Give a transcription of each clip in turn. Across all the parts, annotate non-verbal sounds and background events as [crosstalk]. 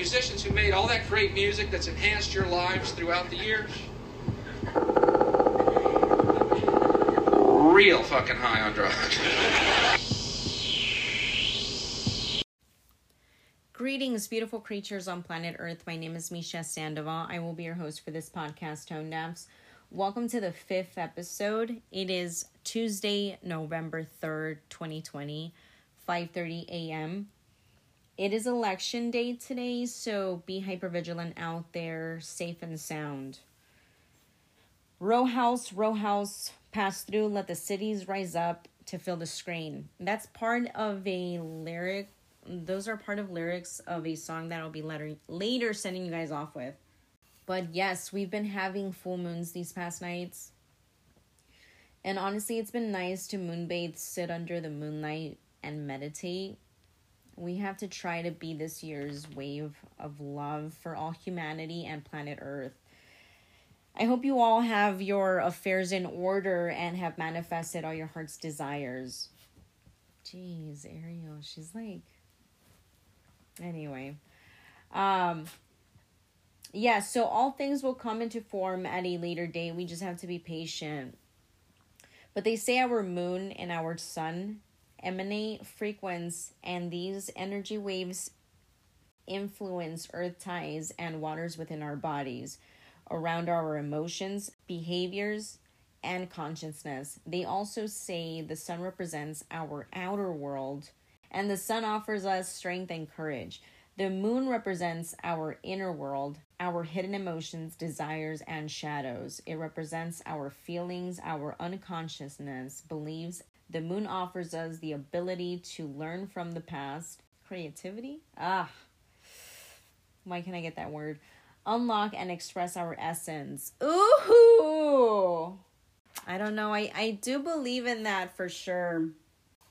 musicians who made all that great music that's enhanced your lives throughout the years, real fucking high on drugs. Greetings, beautiful creatures on planet Earth. My name is Misha Sandoval. I will be your host for this podcast, Tonedefs. Welcome to the fifth episode. It is Tuesday, November 3rd, 2020, 5.30 a.m. It is election day today, so be hyper vigilant out there, safe and sound. Row house, row house, pass through, let the cities rise up to fill the screen. That's part of a lyric those are part of lyrics of a song that I'll be later later sending you guys off with. But yes, we've been having full moons these past nights. And honestly, it's been nice to moonbathe, sit under the moonlight, and meditate. We have to try to be this year's wave of love for all humanity and planet Earth. I hope you all have your affairs in order and have manifested all your heart's desires. Jeez, Ariel, she's like Anyway, um, yeah, so all things will come into form at a later date. We just have to be patient. But they say our moon and our sun emanate frequency, and these energy waves influence earth ties and waters within our bodies, around our emotions, behaviors, and consciousness. They also say the sun represents our outer world and the sun offers us strength and courage. The moon represents our inner world, our hidden emotions, desires, and shadows. It represents our feelings, our unconsciousness, beliefs. The moon offers us the ability to learn from the past. Creativity? Ah. Why can't I get that word? Unlock and express our essence. Ooh. I don't know. I, I do believe in that for sure.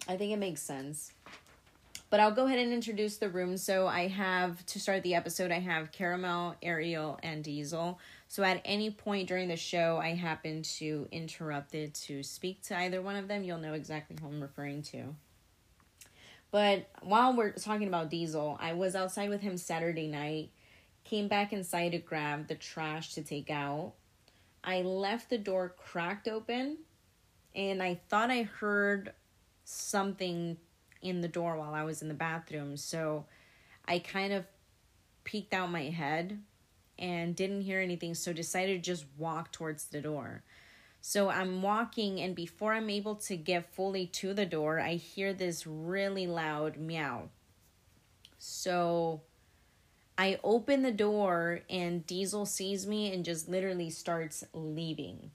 I think it makes sense. But I'll go ahead and introduce the room. So I have, to start the episode, I have Caramel, Ariel, and Diesel. So at any point during the show, I happen to interrupt it to speak to either one of them, you'll know exactly who I'm referring to. But while we're talking about Diesel, I was outside with him Saturday night, came back inside to grab the trash to take out. I left the door cracked open, and I thought I heard something in the door while I was in the bathroom. So I kind of peeked out my head and didn't hear anything, so decided to just walk towards the door. So I'm walking, and before I'm able to get fully to the door, I hear this really loud meow. So I open the door, and Diesel sees me and just literally starts leaving.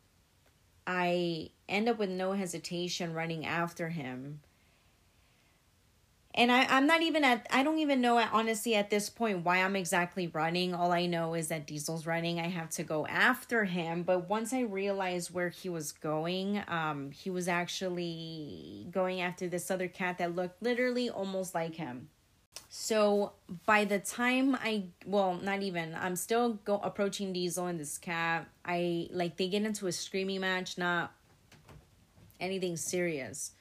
I end up with no hesitation running after him and I, I'm not even at, I don't even know honestly at this point why I'm exactly running. All I know is that Diesel's running. I have to go after him. But once I realized where he was going, um, he was actually going after this other cat that looked literally almost like him. So by the time I, well, not even, I'm still go approaching Diesel and this cat. I like they get into a screaming match, not anything serious.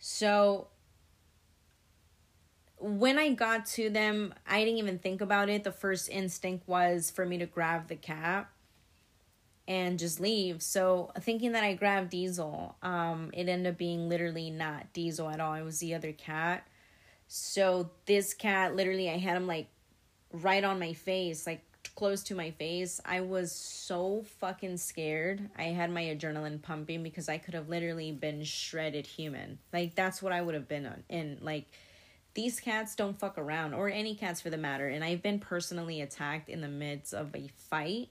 So when I got to them, I didn't even think about it. The first instinct was for me to grab the cat and just leave. So thinking that I grabbed Diesel, um, it ended up being literally not Diesel at all. It was the other cat. So this cat, literally, I had him like right on my face, like close to my face. I was so fucking scared. I had my adrenaline pumping because I could have literally been shredded human. Like that's what I would have been on. And like these cats don't fuck around, or any cats for the matter. And I've been personally attacked in the midst of a fight.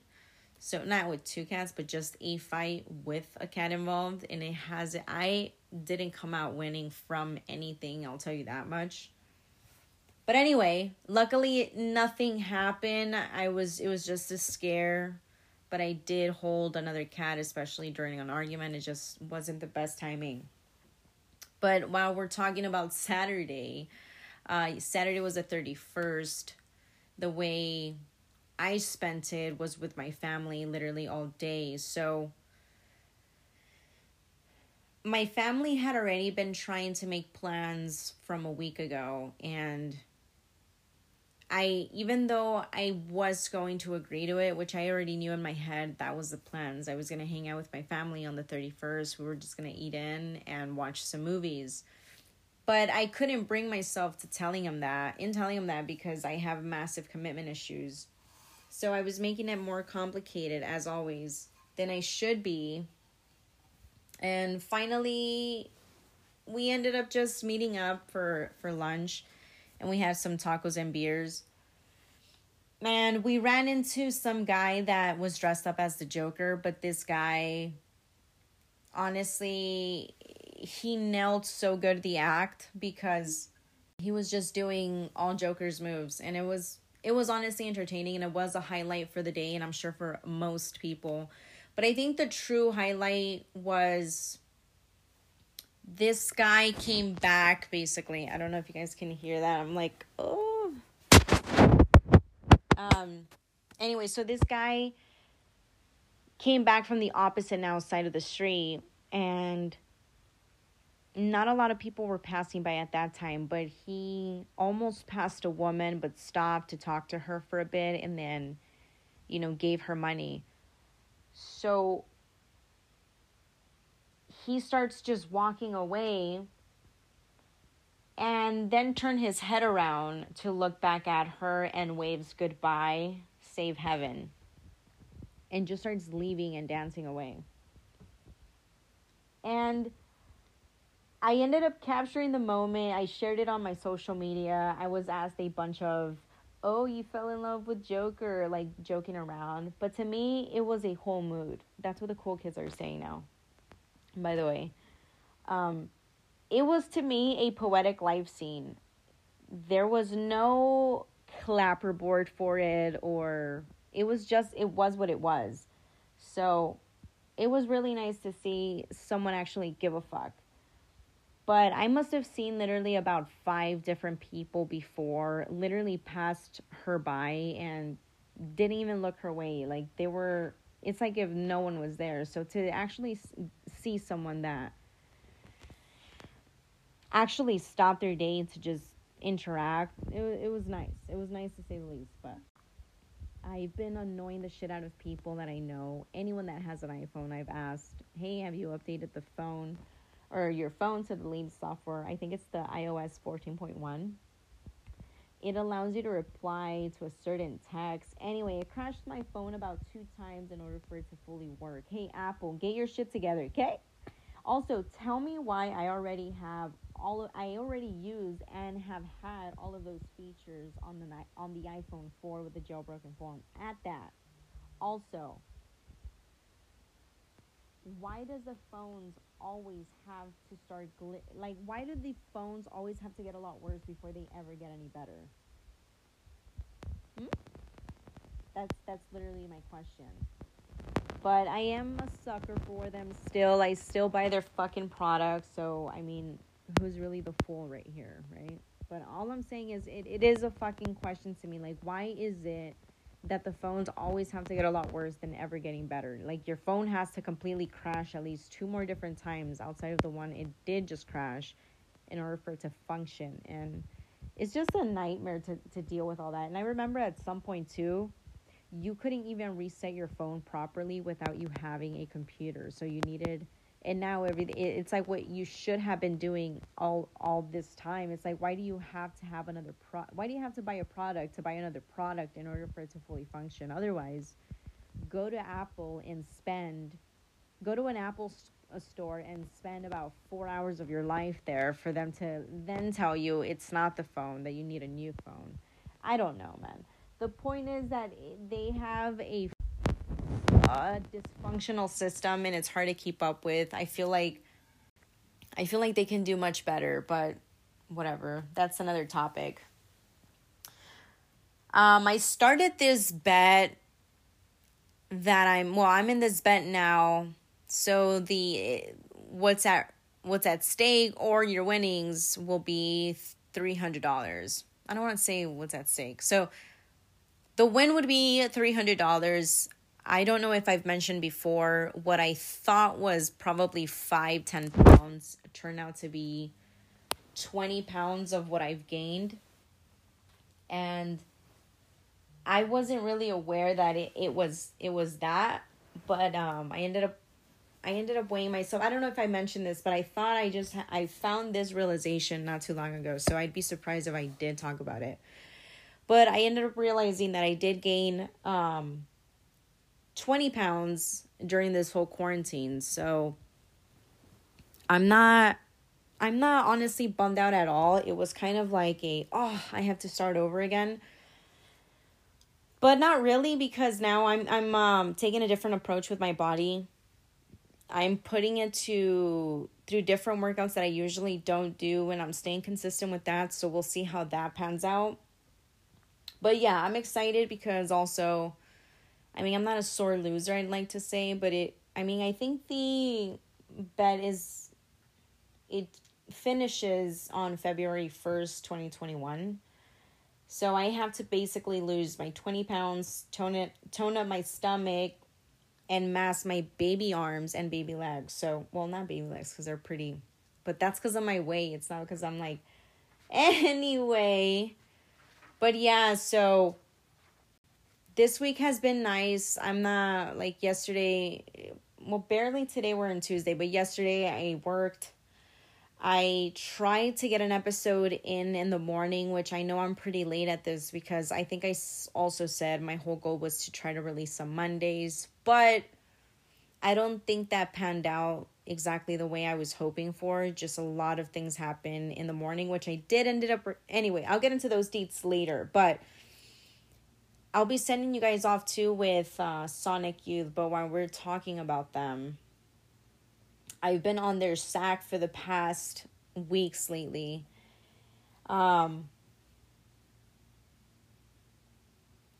So not with two cats, but just a fight with a cat involved. And it has I didn't come out winning from anything, I'll tell you that much. But anyway, luckily nothing happened. I was it was just a scare. But I did hold another cat, especially during an argument. It just wasn't the best timing. But while we're talking about Saturday, uh, Saturday was the 31st. The way I spent it was with my family literally all day. So my family had already been trying to make plans from a week ago and I even though I was going to agree to it, which I already knew in my head that was the plans. I was going to hang out with my family on the 31st. We were just going to eat in and watch some movies. But I couldn't bring myself to telling him that, in telling him that because I have massive commitment issues. So I was making it more complicated as always than I should be. And finally we ended up just meeting up for for lunch and we had some tacos and beers. And we ran into some guy that was dressed up as the Joker, but this guy, honestly, he nailed so good the act because he was just doing all Joker's moves, and it was it was honestly entertaining, and it was a highlight for the day, and I'm sure for most people. But I think the true highlight was this guy came back basically. I don't know if you guys can hear that. I'm like, oh. Um anyway, so this guy came back from the opposite now side of the street and not a lot of people were passing by at that time, but he almost passed a woman but stopped to talk to her for a bit and then you know, gave her money. So he starts just walking away and then turn his head around to look back at her and waves goodbye, save heaven, and just starts leaving and dancing away. And I ended up capturing the moment. I shared it on my social media. I was asked a bunch of, oh, you fell in love with Joker, like joking around. But to me, it was a whole mood. That's what the cool kids are saying now by the way. Um, it was to me a poetic life scene. There was no clapperboard for it, or it was just, it was what it was. So it was really nice to see someone actually give a fuck. But I must have seen literally about five different people before, literally passed her by and didn't even look her way. Like they were, it's like if no one was there. So to actually see someone that actually stopped their day to just interact. It, it was nice. It was nice to say the least, but I've been annoying the shit out of people that I know. Anyone that has an iPhone, I've asked, hey, have you updated the phone or your phone to the latest software? I think it's the iOS 14.1. It allows you to reply to a certain text. Anyway, it crashed my phone about two times in order for it to fully work. Hey, Apple, get your shit together, okay? Also, tell me why I already have all of, I already use and have had all of those features on the on the iPhone 4 with the jailbroken phone. At that. Also, why does the phones always have to start like why do the phones always have to get a lot worse before they ever get any better? Hmm? that's that's literally my question. But i am a sucker for them still. I still buy their fucking products so i mean who's really the fool right here right? But all i'm saying is it, it is a fucking question to me. Like why is it that the phones always have to get a lot worse than ever getting better. Like your phone has to completely crash at least two more different times outside of the one it did just crash in order for it to function. And it's just a nightmare to, to deal with all that. And I remember at some point too, you couldn't even reset your phone properly without you having a computer. So you needed and now everything it's like what you should have been doing all all this time. It's like why do you have to have another pro why do you have to buy a product to buy another product in order for it to fully function? Otherwise go to apple and spend go to an apple st- store and spend about four hours of your life there for them to then tell you it's not the phone that you need a new phone. I don't know man. The point is that eh, they have a a dysfunctional system and it's hard to keep up with. I feel like I feel like they can do much better, but whatever. That's another topic. Um, I started this bet that I'm well, I'm in this bet now. So the what's at what's at stake or your winnings will be three hundred dollars. I don't want to say what's at stake. So the win would be three hundred dollars. I don't know if I've mentioned before what I thought was probably five, ten pounds turned out to be 20 pounds of what I've gained. And I wasn't really aware that it, it was it was that, but um I ended up I ended up weighing myself. I don't know if I mentioned this, but I thought I just I found this realization not too long ago, so I'd be surprised if I did talk about it. But I ended up realizing that I did gain um 20 pounds during this whole quarantine. So I'm not I'm not honestly bummed out at all. It was kind of like a oh, I have to start over again. But not really because now I'm I'm um taking a different approach with my body. I'm putting it to through different workouts that I usually don't do and I'm staying consistent with that, so we'll see how that pans out. But yeah, I'm excited because also I mean, I'm not a sore loser, I'd like to say, but it, I mean, I think the bet is, it finishes on February 1st, 2021. So I have to basically lose my 20 pounds, tone it, tone up my stomach, and mass my baby arms and baby legs. So, well, not baby legs because they're pretty, but that's because of my weight. It's not because I'm like, [laughs] anyway. But yeah, so this week has been nice. I'm not like yesterday, well, barely today we're on Tuesday, but yesterday I worked. I tried to get an episode in in the morning, which I know I'm pretty late at this because I think I also said my whole goal was to try to release some Mondays, but I don't think that panned out exactly the way I was hoping for. Just a lot of things happen in the morning, which I did ended up anyway. I'll get into those dates later, but I'll be sending you guys off too with uh, Sonic Youth, but while we're talking about them, I've been on their sack for the past weeks lately. Um,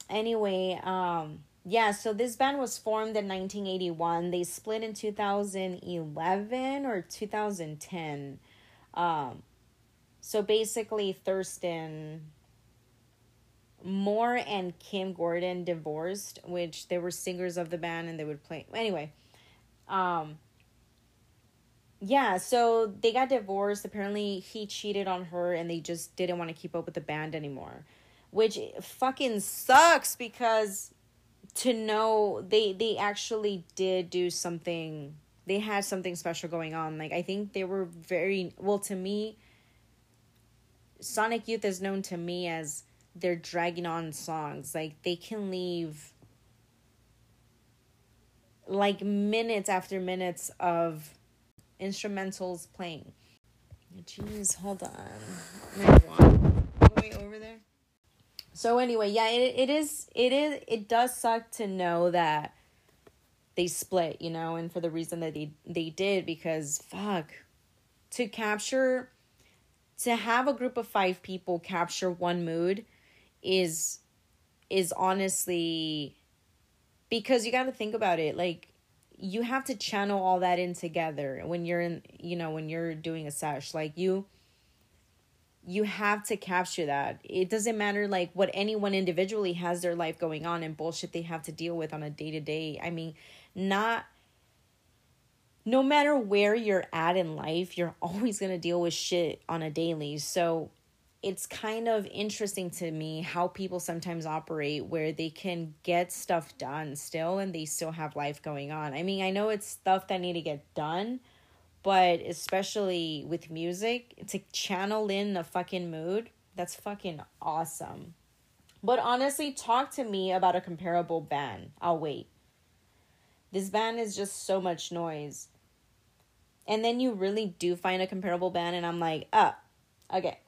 anyway, um, yeah, so this band was formed in 1981. They split in 2011 or 2010. Um, so basically, Thurston Moore and Kim Gordon divorced, which they were singers of the band and they would play. Anyway, um, yeah, so they got divorced. Apparently, he cheated on her and they just didn't want to keep up with the band anymore, which fucking sucks because to know they they actually did do something they had something special going on like i think they were very well to me sonic youth is known to me as they're dragging on songs. Like they can leave like minutes after minutes of instrumentals playing. Jeez, hold on. Over there. So anyway, yeah, it it is it is it does suck to know that they split, you know, and for the reason that they they did because fuck to capture to have a group of 5 people capture one mood is is honestly because you got to think about it like you have to channel all that in together when you're in you know when you're doing a sesh like you you have to capture that. It doesn't matter like what anyone individually has their life going on and bullshit they have to deal with on a day to day i mean not no matter where you're at in life you're [laughs] always going to deal with shit on a daily. So it's kind of interesting to me how people sometimes operate where they can get stuff done still and they still have life going on. I mean, I know it's stuff that need to get done, but especially with music, to channel in the fucking mood, that's fucking awesome. But honestly, talk to me about a comparable band. I'll wait. This band is just so much noise. And then you really do find a comparable band, and I'm like, oh, okay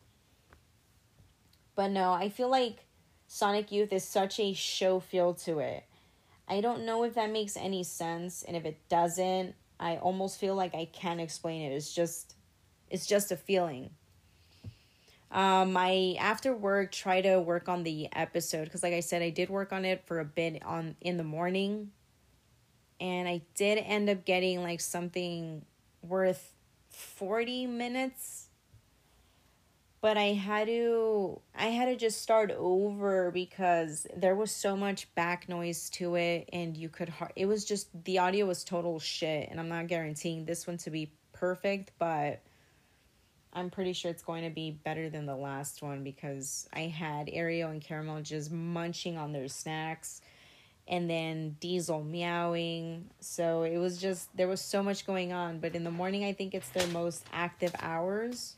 but no, I feel like Sonic Youth is such a show feel to it. I don't know if that makes any sense, and if it doesn't, I almost feel like I can't explain it. It's just it's just a feeling. Um, I after work try to work on the episode because, like I said, I did work on it for a bit on in the morning, and I did end up getting like something worth forty minutes but I had to I had to just start over because there was so much back noise to it and you could it was just the audio was total shit and I'm not guaranteeing this one to be perfect but I'm pretty sure it's going to be better than the last one because I had Ariel and Caramel just munching on their snacks and then Diesel meowing. So it was just, there was so much going on. But in the morning, I think it's their most active hours.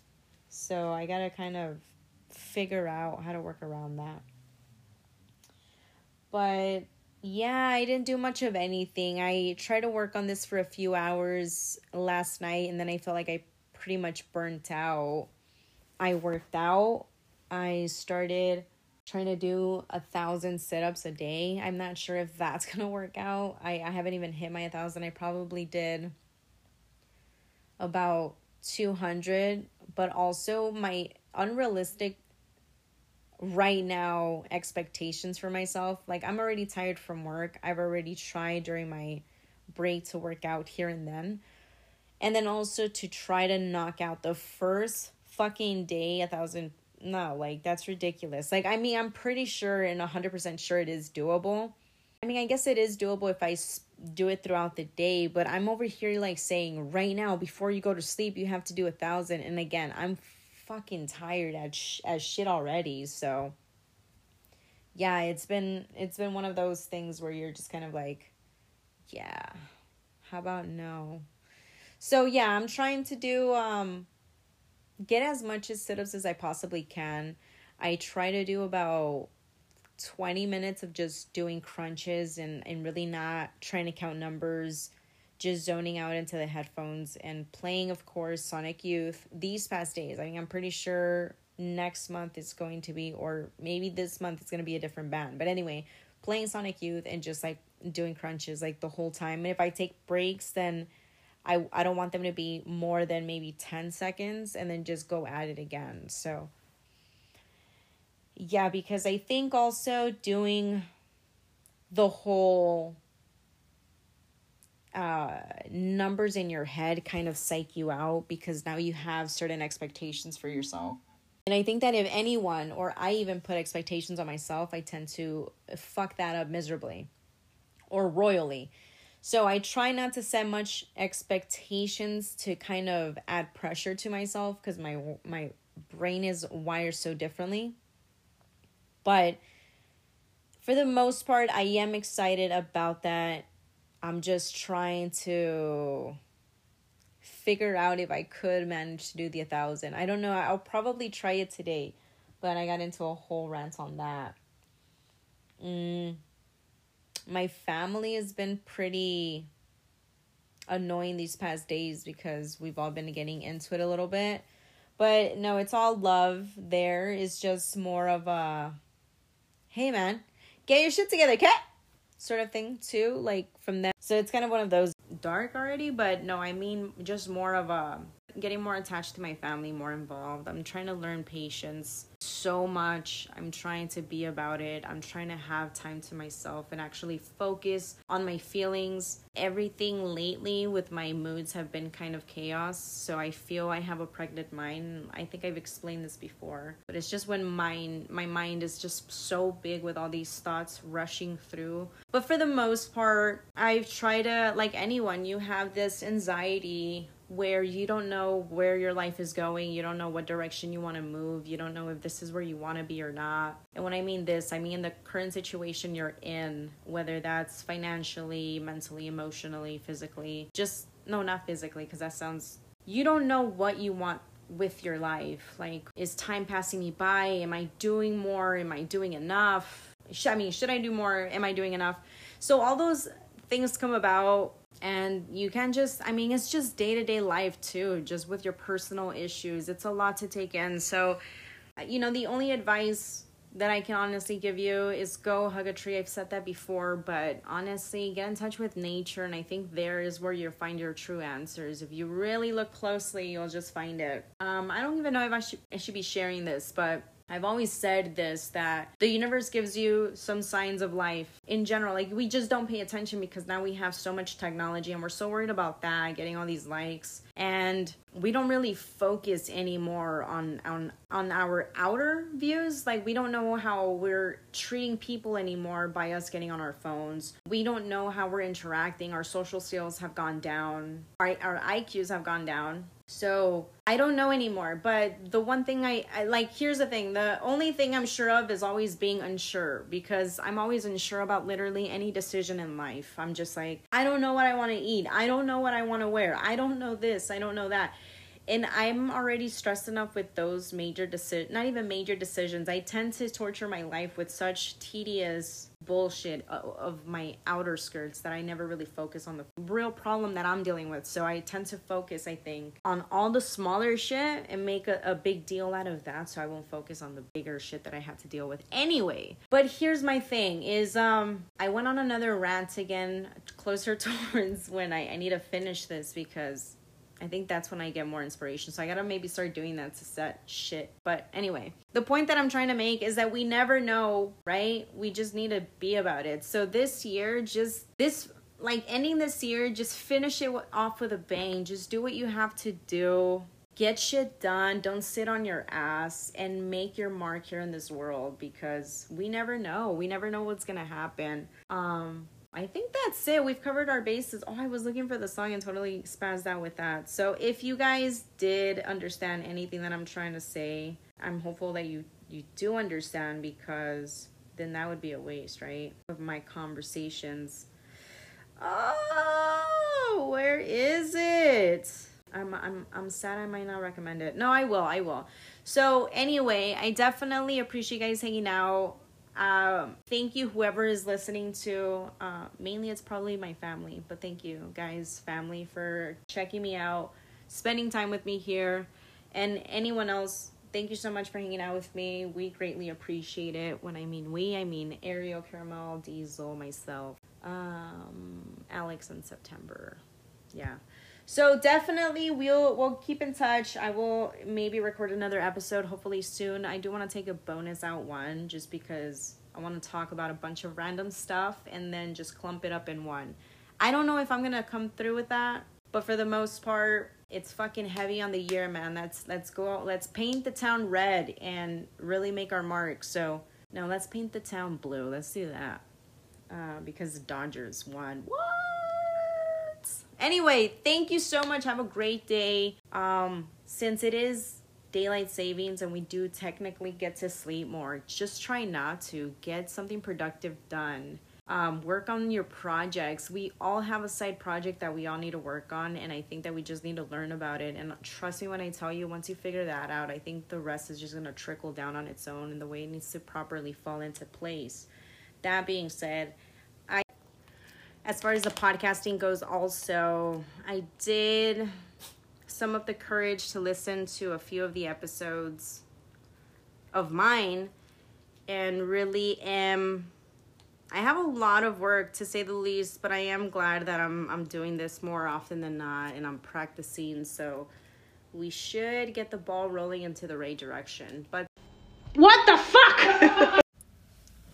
So I got to kind of figure out how to work around that. But yeah, I didn't do much of anything. I tried to work on this for a few hours last night and then I felt like I pretty much burnt out. I worked out. I started trying to do a thousand sit-ups a day. I'm not sure if that's [laughs] gonna work out. I, I haven't even hit my thousand. I probably did about 200, but also my unrealistic right now expectations for myself. Like I'm already tired from work. I've already tried during my break to work out here and then. And then also to try to knock out the first fucking day a thousand no, like that's ridiculous. Like I mean, I'm pretty sure and 100% sure it is doable. I mean, I guess it is doable if I do it throughout the day, but I'm over here like saying right now before you go to sleep, you have to do a thousand. And again, I'm fucking tired as sh- as shit already. So yeah, it's been it's been one of those things where you're just kind of like, yeah, how about no? So yeah, I'm trying to do um get as much as sit-ups as I possibly can. I try to do about 20 minutes of just doing crunches and, and really not trying to count numbers just zoning out into the headphones and playing, of course, Sonic Youth these past days. I mean, I'm pretty sure next month it's going to be, or maybe this month it's going to be a different band. But anyway, playing Sonic Youth and just like doing crunches like the whole time. And if I take breaks, then I, I don't want them to be more than maybe 10 seconds and then just go at it again. So, yeah, because I think also doing the whole uh, numbers in your head kind of psych you out because now you have certain expectations for yourself. And I think that if anyone, or I even put expectations on myself, I tend to fuck that up miserably or royally. So I try not to set much expectations to kind of add pressure to myself because my my brain is wired so differently. But for the most part, I am excited about that I'm just trying to figure out if I could manage to do the 1000. I don't know. I'll probably try it today, but I got into a whole rant on that. Mm, my family has been pretty annoying these past days because we've all been getting into it a little bit. But no, it's all love. There is just more of a hey man, get your shit together, cat sort of thing too, like from them. So it's kind of one of those dark already, but no, I mean just more of a getting more attached to my family, more involved. I'm trying to learn patience so much. I'm trying to be about it. I'm trying to have time to myself and actually focus on my feelings. Everything lately with my moods have been kind of chaos. So I feel I have a pregnant mind. I think I've explained this before, but it's just when my my mind is just so big with all these thoughts rushing through. But for the most part, I've tried to like anyone, you have this anxiety where you don't know where your life is going, you don't know what direction you want to move, you don't know if this is where you want to be or not. And when I mean this, I mean the current situation you're in, whether that's financially, mentally, emotionally, physically. Just, no, not physically, because that sounds, you don't know what you want with your life. Like, is time passing me by? Am I doing more? Am I doing enough? I mean, should I do more? Am I doing enough? So, all those things come about and you can just i mean it's just day-to-day life too just with your personal issues. It's a lot to take in. So you know the only advice that i can honestly give you is go hug a tree. I've said that before but honestly get in touch with nature and i think there is where you'll find your true answers. If you really look closely you'll just find it. Um i don't even know if i should i should be sharing this but I've always said this that the universe gives you some signs of life in general. Like we just don't pay attention because now we have so much technology and we're so worried about that, getting all these likes. And we don't really focus anymore on on on our outer views. Like we don't know how we're treating people anymore by us getting on our phones. We don't know how we're interacting. Our social skills have gone down. Our our IQs have gone down So I don't know anymore. But the one thing I, I like, here's the thing the only thing I'm sure of is always being unsure because I'm always unsure about literally any decision in life. I'm just like, I don't know what I want to eat. I don't know what I want to wear. I don't know this. I don't know that and I'm already stressed enough with those major decisions, not even major decisions. I tend to torture my life with such tedious bullshit of my outer skirts that I never really focus on the real problem that I'm dealing with. So I tend to focus, I think, on all the smaller shit and make a, a big deal out of that so I won't focus on the bigger shit that I have to deal with anyway. But here's my thing is um I went on another rant again closer [laughs] towards when I, I need to finish this because I think that's when I get more inspiration. So I gotta maybe start doing that to set shit. But anyway, the point that I'm trying to make is that we never know, right? We just need to be about it. So this year, just this, like ending this year, just finish it off with a bang. Just do what you have to do. Get shit done. Don't sit on your ass and make your mark here in this world because we never know. We never know what's gonna happen. Um, I think that's it. We've covered our bases. Oh, I was looking for the song and totally spazzed out with that. So if you guys did understand anything that I'm trying to say, I'm hopeful that you you do understand because then that would be a waste, right? Of my conversations. Oh, where is it? I'm I'm I'm sad I might not recommend it. No, I will. I will. So anyway, I definitely appreciate you guys hanging out. Um, thank you, whoever is listening to. Uh, mainly, it's probably my family, but thank you, guys, family, for checking me out, spending time with me here, and anyone else. Thank you so much for hanging out with me. We greatly appreciate it. When I mean we, I mean Ariel, Caramel, Diesel, myself, um, Alex, and September. Yeah. So definitely we'll we'll keep in touch. I will maybe record another episode hopefully soon. I do want to take a bonus out one just because I want to talk about a bunch of random stuff and then just clump it up in one. I don't know if I'm going to come through with that, but for the most part, it's fucking heavy on the year, man. Let's let's go out. Let's paint the town red and really make our mark. So, no, let's paint the town blue. Let's do that. Uh, because the Dodgers won. What? Anyway, thank you so much. Have a great day. Um, since it is daylight savings and we do technically get to sleep more, just try not to get something productive done. Um, work on your projects. We all have a side project that we all need to work on, and I think that we just need to learn about it. And trust me when I tell you, once you figure that out, I think the rest is just gonna trickle down on its own, and the way it needs to properly fall into place. That being said, as far as the podcasting goes, also, I did some of the courage to listen to a few of the episodes of mine and really am I have a lot of work to say the least, but I am glad that I'm I'm doing this more often than not and I'm practicing so we should get the ball rolling into the right direction. But what the fuck? [laughs]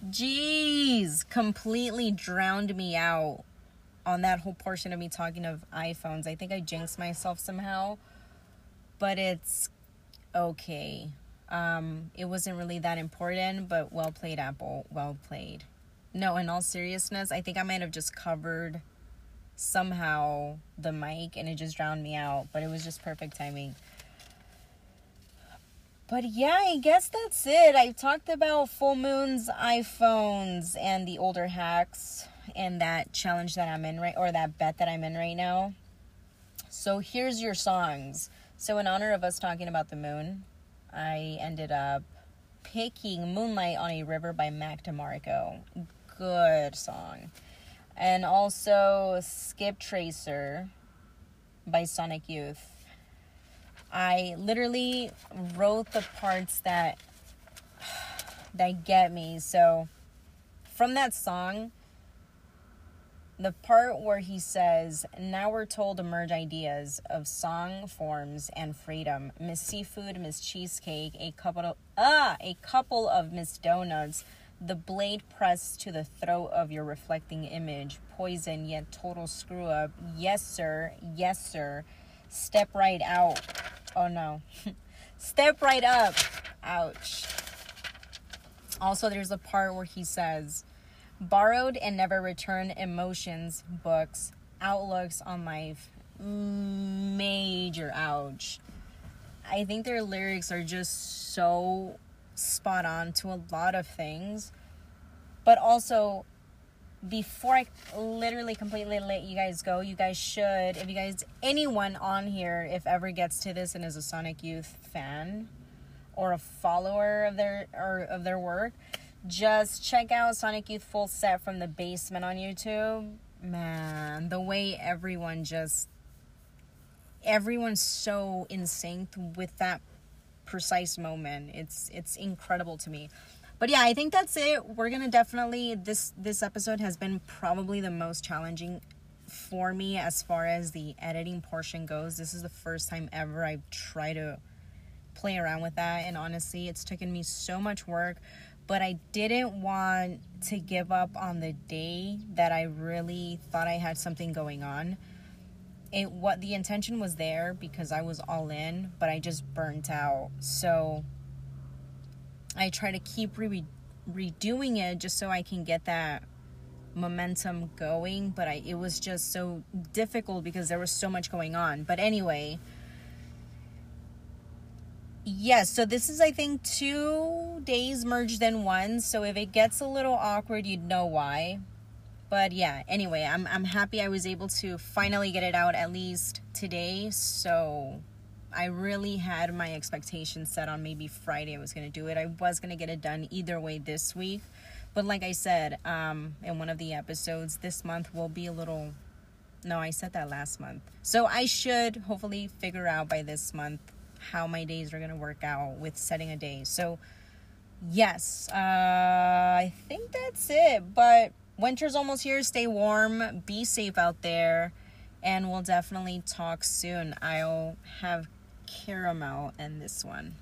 Jeez, completely drowned me out on that whole portion of me talking of iPhones. I think I jinxed myself somehow, but it's okay. Um, it wasn't really that important, but well played, Apple. Well played. No, in all seriousness, I think I might have just covered somehow the mic and it just drowned me out, but it was just perfect timing. But yeah, I guess that's it. I talked about full moons, iPhones, and the older hacks and that challenge that I'm in right or that bet that I'm in right now. So here's your songs. So in honor of us talking about the moon, I ended up picking Moonlight on a River by Mac DeMarco. Good song. And also Skip Tracer by Sonic Youth. I literally wrote the parts that that get me. So from that song, the part where he says, Now we're told to merge ideas of song forms and freedom. Miss Seafood, Miss Cheesecake, a couple of, ah, a couple of Miss Donuts, the blade pressed to the throat of your reflecting image, poison yet total screw up. Yes, sir, yes, sir. Step right out. Oh no. [laughs] Step right up. Ouch. Also, there's a part where he says, borrowed and never returned emotions, books, outlooks on life, major ouch. I think their lyrics are just so spot on to a lot of things. But also, before I literally completely let you guys go, you guys should, if you guys, anyone on here, if ever gets to this and is a Sonic Youth fan or a follower of their or of their work, just check out Sonic Youth Full Set from the basement on YouTube. Man, the way everyone just everyone's so in sync with that precise moment. It's it's incredible to me. But yeah, I think that's it. We're to definitely this this episode has been probably the most challenging for me as far as the editing portion goes. This is the first time ever I've tried to play around with that and honestly, it's taken me so much work, but I didn't want to give up on the day that I really thought I had something going on it what the intention was there because I was all in, but I just burnt out. So I try to keep re- redoing it just so I can get that momentum going, but I it was just so difficult because there was so much going on. But anyway, yes, so this is I think 2 days merged in one, so if it gets a little awkward, you'd know why but yeah anyway i'm i'm happy i was able to finally get it out at least today so i really had my expectations set on maybe friday i was going to do it i was going to get it done either way this week but like i said um in one of the episodes this month will be a little no i said that last month so i should hopefully figure out by this month how my days are going to work out with setting a day so yes uh i think that's it but winter's almost here. Stay warm. Be safe out there. And we'll definitely talk soon. I'll have caramel and this one.